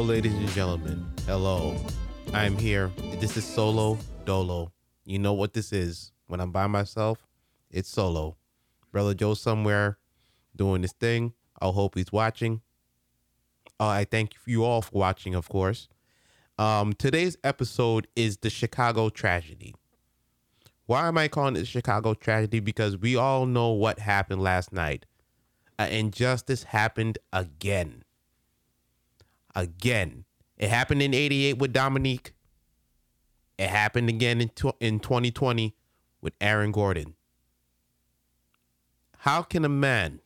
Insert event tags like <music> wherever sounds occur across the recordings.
Ladies and gentlemen. Hello. I'm here. This is Solo Dolo. You know what this is. When I'm by myself, it's solo. Brother Joe somewhere doing this thing. I hope he's watching. Uh, I thank you all for watching, of course. Um, today's episode is the Chicago tragedy. Why am I calling it Chicago tragedy? Because we all know what happened last night. An injustice happened again. Again. It happened in 88 with Dominique. It happened again in, tw- in 2020 with Aaron Gordon. How can a man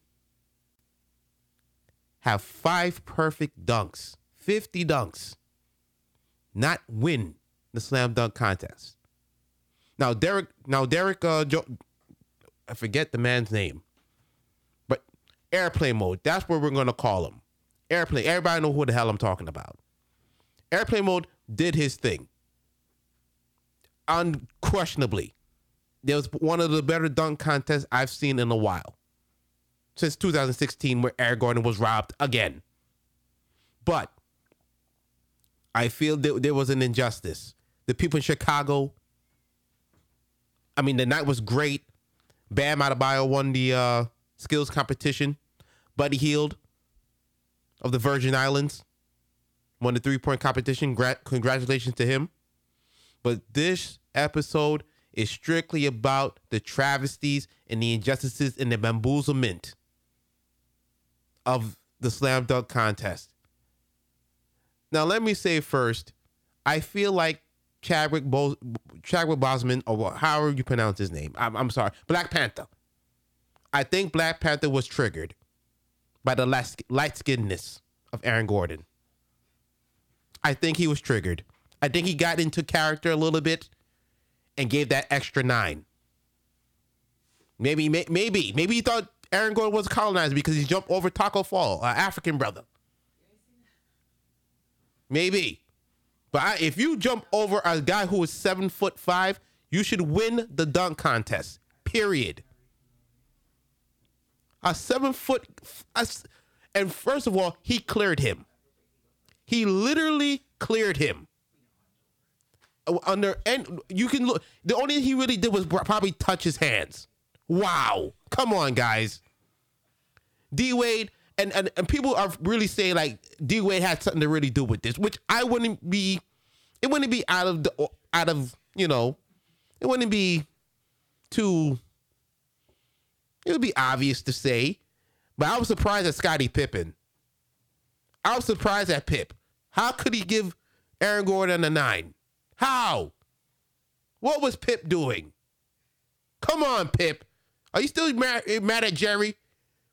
have five perfect dunks, 50 dunks, not win the slam dunk contest? Now Derrick, now Derrick, uh, jo- I forget the man's name, but airplane mode. That's what we're gonna call him. Airplane. Everybody know who the hell I'm talking about. Airplane mode did his thing. Unquestionably, there was one of the better dunk contests I've seen in a while. Since 2016, where Air Gordon was robbed again. But I feel that there was an injustice. The people in Chicago, I mean, the night was great. Bam Adebayo won the uh, skills competition. Buddy Hield of the Virgin Islands won the three point competition. Gra- congratulations to him. But this episode is strictly about the travesties and the injustices and the bamboozlement of the slam dunk contest. Now, let me say first, I feel like Chadwick Bo- Chadwick Boseman, or however you pronounce his name, I'm, I'm sorry, Black Panther. I think Black Panther was triggered by the light skinnedness of Aaron Gordon. I think he was triggered. I think he got into character a little bit and gave that extra nine. Maybe, may, maybe, maybe he thought Aaron Gordon was colonized because he jumped over Taco Fall, an African brother. Maybe, but I, if you jump over a guy who is seven foot five, you should win the dunk contest. Period. A seven foot, and first of all, he cleared him. He literally cleared him. Uh, under and you can look the only thing he really did was probably touch his hands. Wow. Come on guys. D wade and, and and people are really saying like d wade had something to really do with this which i wouldn't be it wouldn't be out of the out of you know it wouldn't be too it would be obvious to say but i was surprised at scottie pippen i was surprised at pip how could he give aaron gordon a nine how? What was Pip doing? Come on, Pip. Are you still mad, mad at Jerry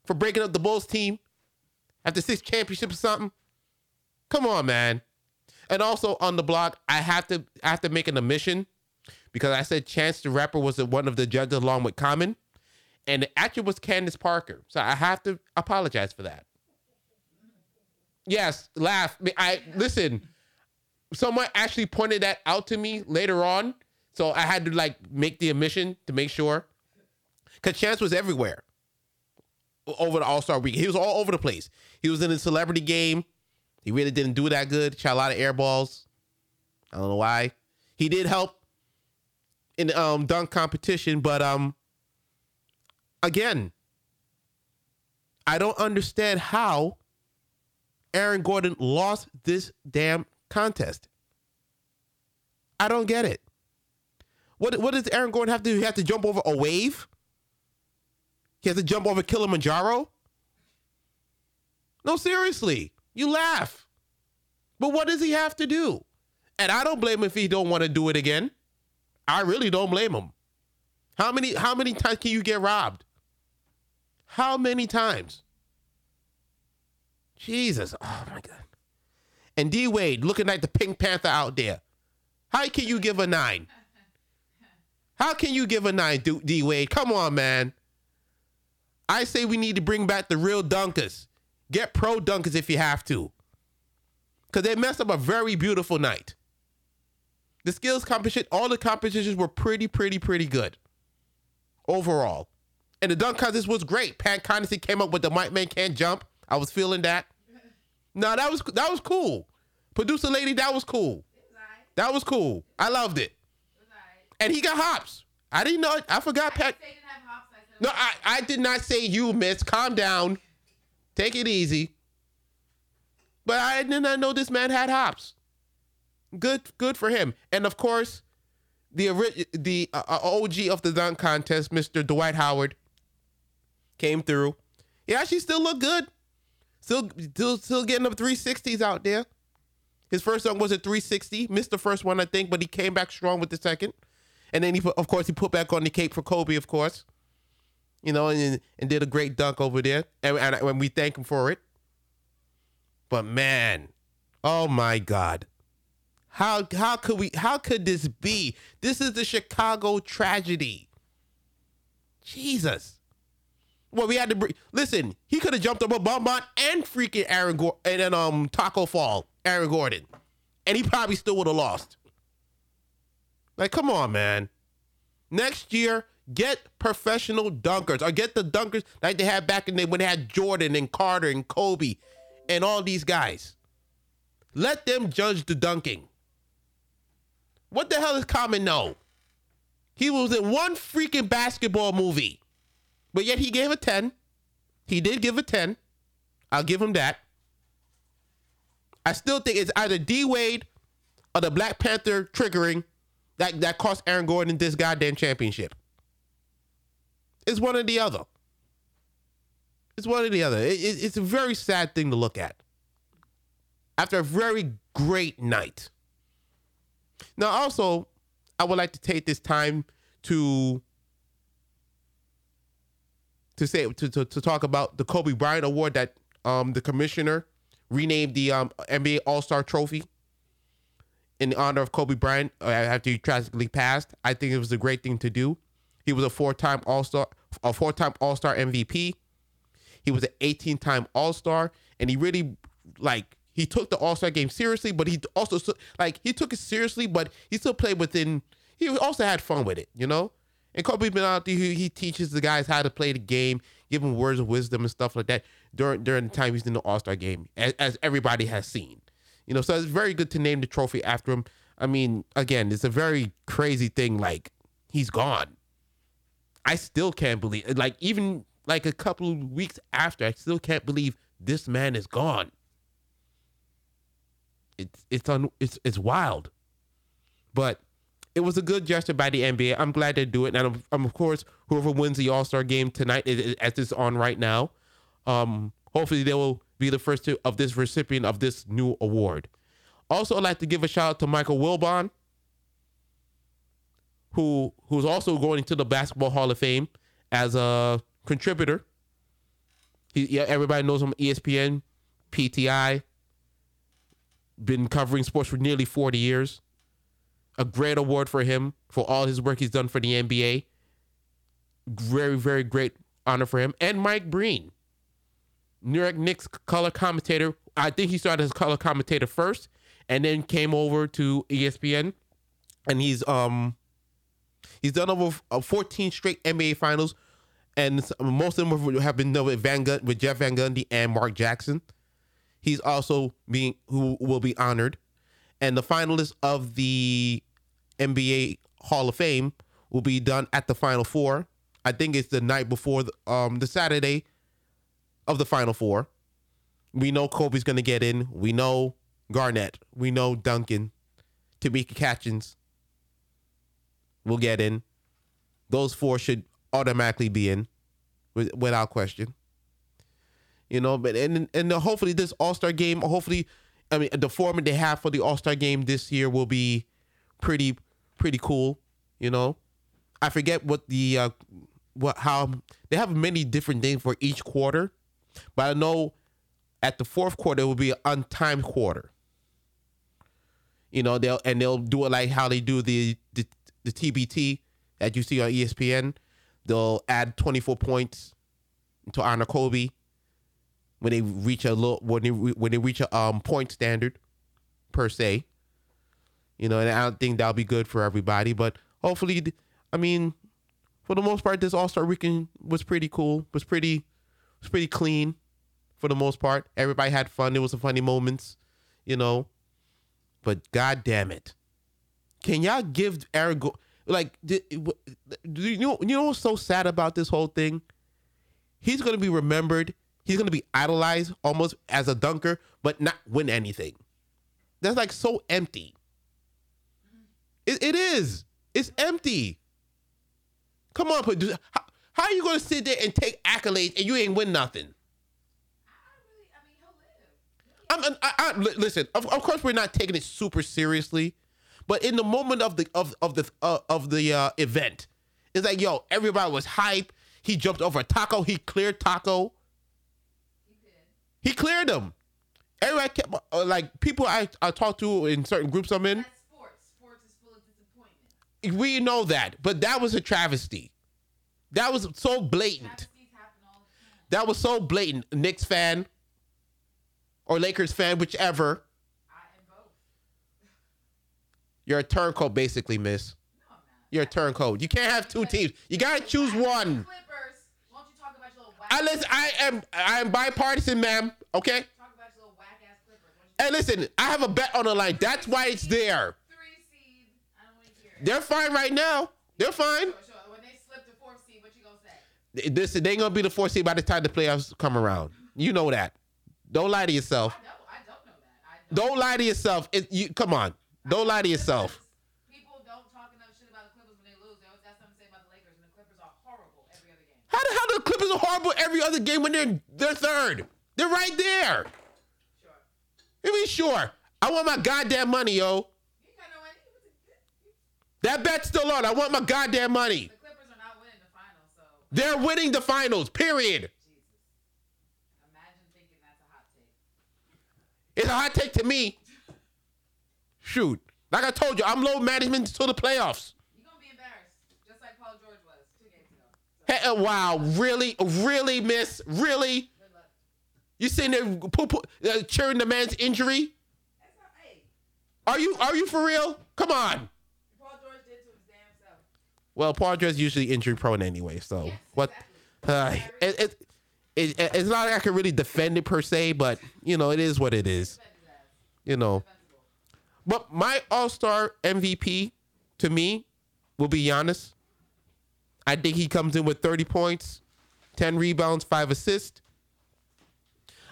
for breaking up the Bulls team after six championships or something? Come on, man. And also on the blog, I have to I have to make an admission because I said Chance the Rapper was one of the judges along with Common, and it actually was Candace Parker. So I have to apologize for that. Yes, laugh. I listen someone actually pointed that out to me later on. So I had to like make the admission to make sure. Cause Chance was everywhere over the All Star week. He was all over the place. He was in the celebrity game. He really didn't do that good. Shot a lot of air balls. I don't know why. He did help in the um, dunk competition, but um, again, I don't understand how Aaron Gordon lost this damn contest. I don't get it. What what does Aaron Gordon have to do? He have to jump over a wave? He has to jump over Kilimanjaro? No, seriously. You laugh. But what does he have to do? And I don't blame him if he don't want to do it again. I really don't blame him. How many how many times can you get robbed? How many times? Jesus. Oh my god and D Wade looking like the Pink Panther out there. How can you give a nine? How can you give a nine, D Wade? Come on, man. I say we need to bring back the real dunkers. Get pro dunkers if you have to. Because they messed up a very beautiful night. The skills competition, all the competitions were pretty, pretty, pretty good overall. And the dunk contest was great. Pat Connaughton came up with the White Man Can't Jump. I was feeling that. No, that was that was cool. Producer lady, that was cool. That was cool. I loved it. And he got hops. I didn't know. I forgot Pat. No, I, I did not say you, miss. Calm down. Take it easy. But I did not know this man had hops. Good, good for him. And of course, the the uh, uh OG of the dunk contest, Mr. Dwight Howard, came through. He actually still looked good. Still, still, still getting up 360s out there. His first dunk was a 360. Missed the first one, I think, but he came back strong with the second. And then he, put, of course, he put back on the cape for Kobe, of course. You know, and and did a great dunk over there, and, and, and we thank him for it. But man, oh my God, how how could we? How could this be? This is the Chicago tragedy. Jesus. Well, we had to listen. He could have jumped up a Bombot and freaking Aaron Gordon and then um Taco Fall, Aaron Gordon, and he probably still would have lost. Like, come on, man. Next year, get professional dunkers or get the dunkers like they had back in the when they had Jordan and Carter and Kobe and all these guys. Let them judge the dunking. What the hell is Common know? He was in one freaking basketball movie, but yet he gave a 10. He did give a 10. I'll give him that. I still think it's either D Wade or the Black Panther triggering that, that cost Aaron Gordon this goddamn championship. It's one or the other. It's one or the other. It, it, it's a very sad thing to look at. After a very great night. Now, also, I would like to take this time to to say to, to, to talk about the Kobe Bryant Award that um, the commissioner renamed the um, NBA All Star Trophy in honor of Kobe Bryant uh, after he tragically passed. I think it was a great thing to do. He was a four-time All-Star, a four-time All-Star MVP. He was an 18-time All-Star, and he really like he took the All-Star game seriously, but he also like he took it seriously, but he still played within. He also had fun with it, you know. And Kobe there, he, he teaches the guys how to play the game, give them words of wisdom and stuff like that during during the time he's in the All Star game, as, as everybody has seen. You know, so it's very good to name the trophy after him. I mean, again, it's a very crazy thing. Like he's gone. I still can't believe. Like even like a couple of weeks after, I still can't believe this man is gone. It's it's on it's it's wild, but it was a good gesture by the NBA. I'm glad they do it, and I'm, I'm of course whoever wins the All Star game tonight, as it's on right now, um, hopefully they will be the first two of this recipient of this new award. Also, I'd like to give a shout out to Michael Wilbon, who who's also going to the Basketball Hall of Fame as a contributor. He, yeah, everybody knows him. ESPN, PTI. Been covering sports for nearly 40 years. A great award for him for all his work he's done for the NBA. Very, very great honor for him. And Mike Breen, New York Knicks color commentator. I think he started as color commentator first, and then came over to ESPN, and he's um he's done over uh, 14 straight NBA finals, and most of them have been done with Van Gun- with Jeff Van Gundy and Mark Jackson. He's also being who will be honored, and the finalists of the NBA Hall of Fame will be done at the Final Four. I think it's the night before the, um the Saturday of the Final Four. We know Kobe's going to get in. We know Garnett. We know Duncan. Tamika Catchings will get in. Those four should automatically be in without question. You know, but and and hopefully this All Star game, hopefully, I mean the format they have for the All Star game this year will be pretty pretty cool. You know, I forget what the uh, what how they have many different things for each quarter. But I know at the fourth quarter it will be an untimed quarter. You know, they'll and they'll do it like how they do the the, the TBT that you see on ESPN. They'll add 24 points to honor Kobe when they reach a little when they when they reach a um point standard per se. You know, and I don't think that'll be good for everybody, but hopefully, I mean, for the most part, this All Star Weekend was pretty cool. Was pretty was pretty clean for the most part. Everybody had fun. There was some funny moments, you know. But god damn it. Can y'all give Aaron Go- like do, do you know you know what's so sad about this whole thing? He's gonna be remembered. He's gonna be idolized almost as a dunker, but not win anything. That's like so empty. It, it is. It's empty. Come on, producer. How, how are you gonna sit there and take accolades and you ain't win nothing? I'm, I, I, listen. Of, of course, we're not taking it super seriously, but in the moment of the of of the uh, of the uh, event, it's like yo, everybody was hype. He jumped over a Taco. He cleared Taco. He cleared them. Everybody kept uh, like people I I talked to in certain groups I'm in. That's sports. Sports is full of disappointment. We know that, but that was a travesty. That was so blatant. Travesties happen all the time. That was so blatant. Knicks fan or Lakers fan, whichever. I am both. You're a turncoat, basically, miss. No, I'm not. You're a turncoat. You can't have two teams. You gotta choose one. Clippers. Won't you talk about your little whack? I listen. I am. I am bipartisan, ma'am. Okay. Talk about your little whack ass Clippers. Won't you Hey, listen. I have a bet on the line. That's why it's there. three seed? I don't want to hear it. They're fine right now. They're fine. Sure, sure. When they slip to fourth seed, what you gonna say? This they ain't gonna be the fourth seed by the time the playoffs come around. You know that. Don't lie to yourself. I know. I don't know that. I don't. Don't lie to yourself. It, you come on. Don't lie to yourself. People don't talk enough shit about the Clippers when they lose. They always got something to say about the Lakers, and the Clippers are horrible every other game. How the Clippers are horrible every other game when they're they're third? They're right there. Sure. I mean, sure. I want my goddamn money, yo. No. That bet's still on. I want my goddamn money. The Clippers are not winning the finals, so They're winning the finals. Period. Jesus. Imagine thinking that's a hot take. It's a hot take to me. Shoot. Like I told you, I'm low management to the playoffs. You're gonna be embarrassed, just like Paul George was two games ago. So, Hey, uh, wow, really, really, miss, really? You sitting there poo- poo- uh, cheering the man's injury? That's not hey. Are you are you for real? Come on. Paul George did to his damn self. Well, Paul George is usually injury prone anyway, so Yes, what? exactly. Uh, it, it, it, it's not like I can really defend it per se, but you know it is what it is. Defend his ass. You know. But my All Star MVP to me will be Giannis. I think he comes in with 30 points, 10 rebounds, five assists.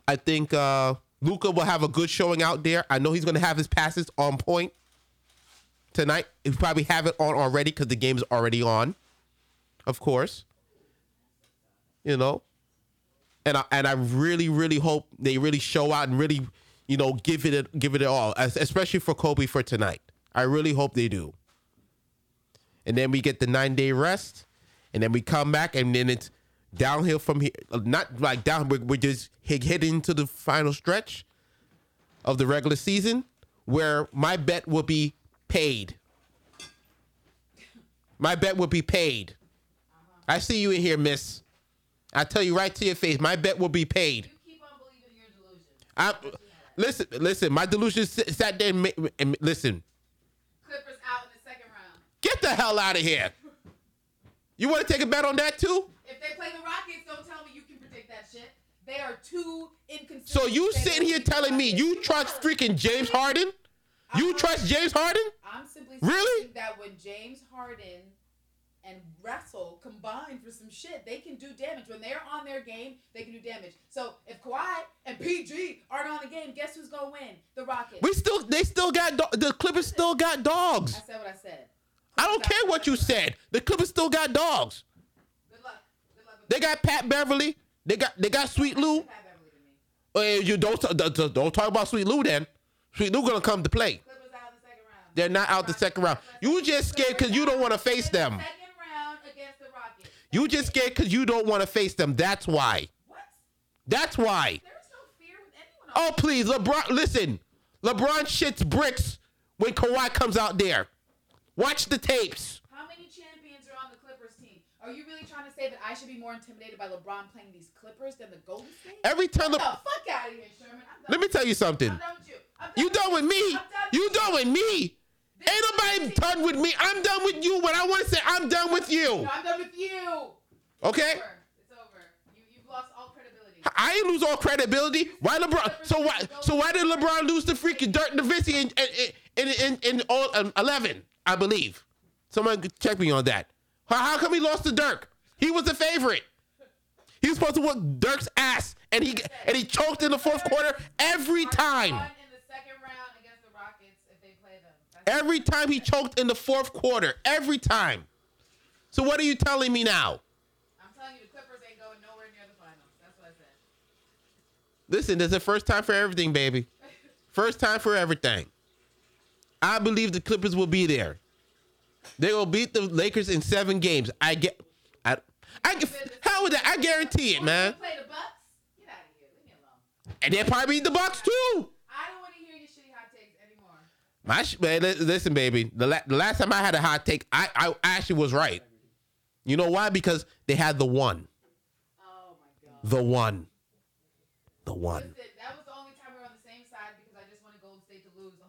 I think uh, Luka will have a good showing out there. I know he's going to have his passes on point tonight. He probably have it on already because the game's already on, of course. You know, and I and I really really hope they really show out and really you know give it give it all, es- especially for Kobe for tonight. I really hope they do. And then we get the nine day rest, and then we come back, and then it's downhill from here. Uh, not like down, we're, we're just heading to the final stretch of the regular season, where my bet will be paid. My bet will be paid. I see you in here, miss. I tell you right to your face, my bet will be paid. You keep on believing your delusion. I listen, listen. My delusion sat there and, and listen. Clippers out in the second round. Get the hell out of here. You want to take a bet on that too? If they play the Rockets, don't tell me you can predict that shit. They are too inconsistent. So you sitting here telling me you trust freaking James Harden? You trust James Harden? I'm simply Really? saying that when James Harden and Russell combine for some shit, they can do damage. When they're on their game, they can do damage. So if Kawhi and PG aren't on the game, guess who's gonna win? The Rockets. We still, they still got do- the Clippers still got dogs. I said what I said. I don't care what you said. The Clippers still got dogs. Good luck. Good luck They got Pat Beverley. They got they got Sweet Lou. Uh, you don't don't- don't talk about Sweet Lou then. Sweet Lou gonna come to play. They're not out the second round. You just scared because you don't want to face them. You just scared because you don't want to face them. That's why. What? That's why. There is no fear with anyone. Oh please, LeBron. Listen, LeBron shits bricks when Kawhi comes out there. Watch the tapes. How many champions are on the Clippers team? Are you really trying to say that I should be more intimidated by LeBron playing these Clippers than the Golden State? Every time. Get the Le- fuck out of here, Sherman. I'm done Let me tell you something. I'm done with you. I'm You done with me? Done You with done with me? Ain't nobody done with me. I'm done with you. What I want to say I'm done with you. No, I'm done with you. Okay. It's over. It's over. You, you've lost all credibility. I ain't lose all credibility. Why LeBron? So why? So why did LeBron lose the freaking Dirk Nowitzki and, and, in in in all, um, eleven, I believe. Someone check me on that. How, how come he lost to Dirk? He was the favorite. He was supposed to whoop Dirk's ass, and he and he choked in the fourth quarter every time. Won in the second round against the Rockets if they play them. That's Every time he choked in the fourth quarter. Every time. So what are you telling me now? I'm telling you, the Clippers ain't going nowhere near the finals. That's what I said. Listen, there's a first time for everything, baby. <laughs> First time for everything. I believe the Clippers will be there. They will beat the Lakers in seven games. I get. I. I how would that? I guarantee it, man. Play the Bucks? Get out of here. Leave me alone. And they'll probably beat the Bucks too. I don't want to hear your shitty hot takes anymore. My sh- man, listen, baby. The, la- the last time I had a hot take, I, I actually was right. You know why? Because they had the one, Oh my god. the one, the one. Listen, that was the only time we were on the same side because I just wanted Golden State to lose. The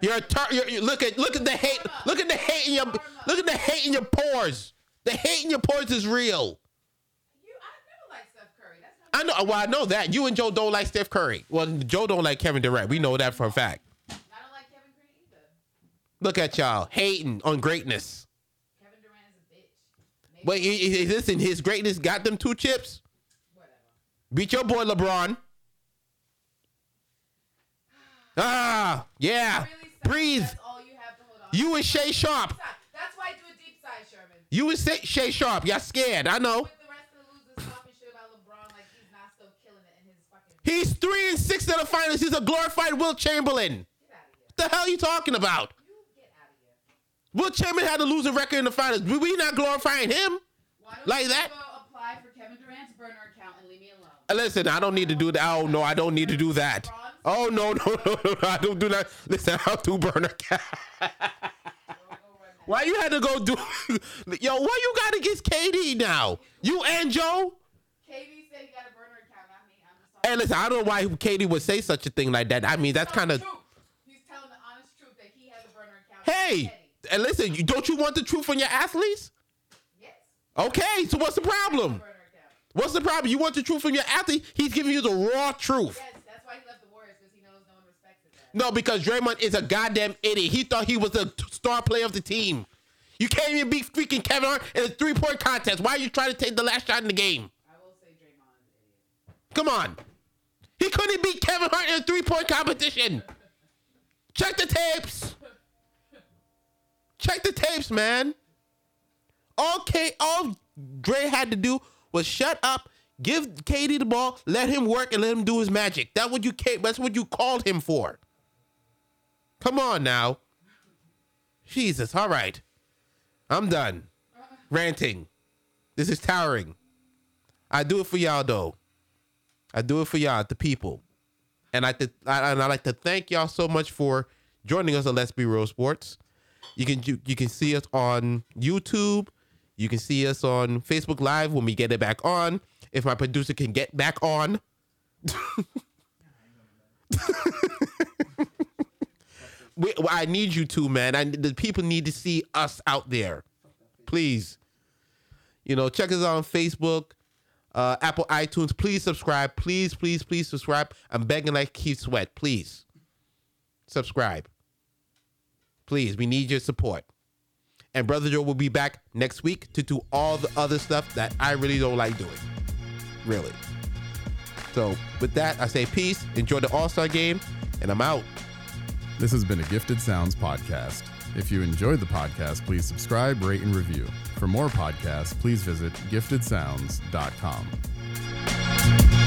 whole world was. You're, a tar- you're, look at look at the hate. Look at the hate in your look at the hate in your pores. The hate in your pores is real. You, I never liked Steph Curry. That's not. I know. Well, I know that you and Joe don't like Steph Curry. Well, Joe don't like Kevin Durant. We know that for a fact. I don't like Kevin Green either. Look at y'all hating on greatness. Kevin Durant is a bitch. Wait, he- listen, his greatness got them two chips. whatever. Beat your boy LeBron. Ah, yeah. Really. Breathe. That's all you have to hold on. You and Shay Sharp. That's why I do a deep side, Sherman. You and Shay Sharp. Y'all scared. I know. With the rest of the losers talking shit about LeBron like he's not still killing it in his fucking. He's three and six in the finals. He's a glorified Wilt Chamberlain. Get out of here. What the hell are you talking about? You get out of here. Wilt Chamberlain had a losing record in the finals. We, we not glorifying him. Like that? Go apply for Kevin Durant's burner account and leave me alone. Uh, listen, I don't need to do that. Oh no, I don't need to do that. Oh no, <laughs> no, no, no, no I don't do that. Listen, I'll do burner. Why you had to go do? <laughs> Yo, why you got against KD now? You and Joe? KD said he got a burner account, not me. I'm talking. Hey, listen, I don't know why KD would say such a thing like that. I mean, that's kind of. He's telling the honest truth that he has a burner account. Hey, and listen, you- don't you want the truth from your athletes? Yes. Okay, so what's the problem? What's the problem? You want the truth from your athlete? He's giving you the raw truth. Yes, that's why he left the Warriors because he knows no one respects it. That. No, because Draymond is a goddamn idiot. He thought he was the star player of the team. You can't even beat freaking Kevin Hart in a three point contest. Why are you trying to take the last shot in the game? I will say Draymond is an idiot. Come on. He couldn't beat Kevin Hart in a three point competition. Check the tapes. Check the tapes, man. All K all Dre had to do was shut up, give KD the ball, let him work, and let him do his magic. That's what you that's what you called him for. Come on now. Jesus, all right. I'm done. Ranting. This is towering. I do it for y'all though. I do it for y'all, the people. And I, th- I and I like to thank y'all so much for joining us on Let's Be Real Sports. You can you, you can see us on YouTube. You can see us on Facebook Live when we get it back on. If my producer can get back on. <laughs> we, I need you to, man. I the people need to see us out there. Please. You know, check us out on Facebook, uh, Apple iTunes. Please subscribe. Please, please, please subscribe. I'm begging like Keith Sweat. Please subscribe. Please, we need your support. And Brother Joe will be back next week to do all the other stuff that I really don't like doing. Really. So, with that, I say peace. Enjoy the All Star game, and I'm out. This has been a Gifted Sounds podcast. If you enjoyed the podcast, please subscribe, rate, and review. For more podcasts, please visit giftedsounds.com.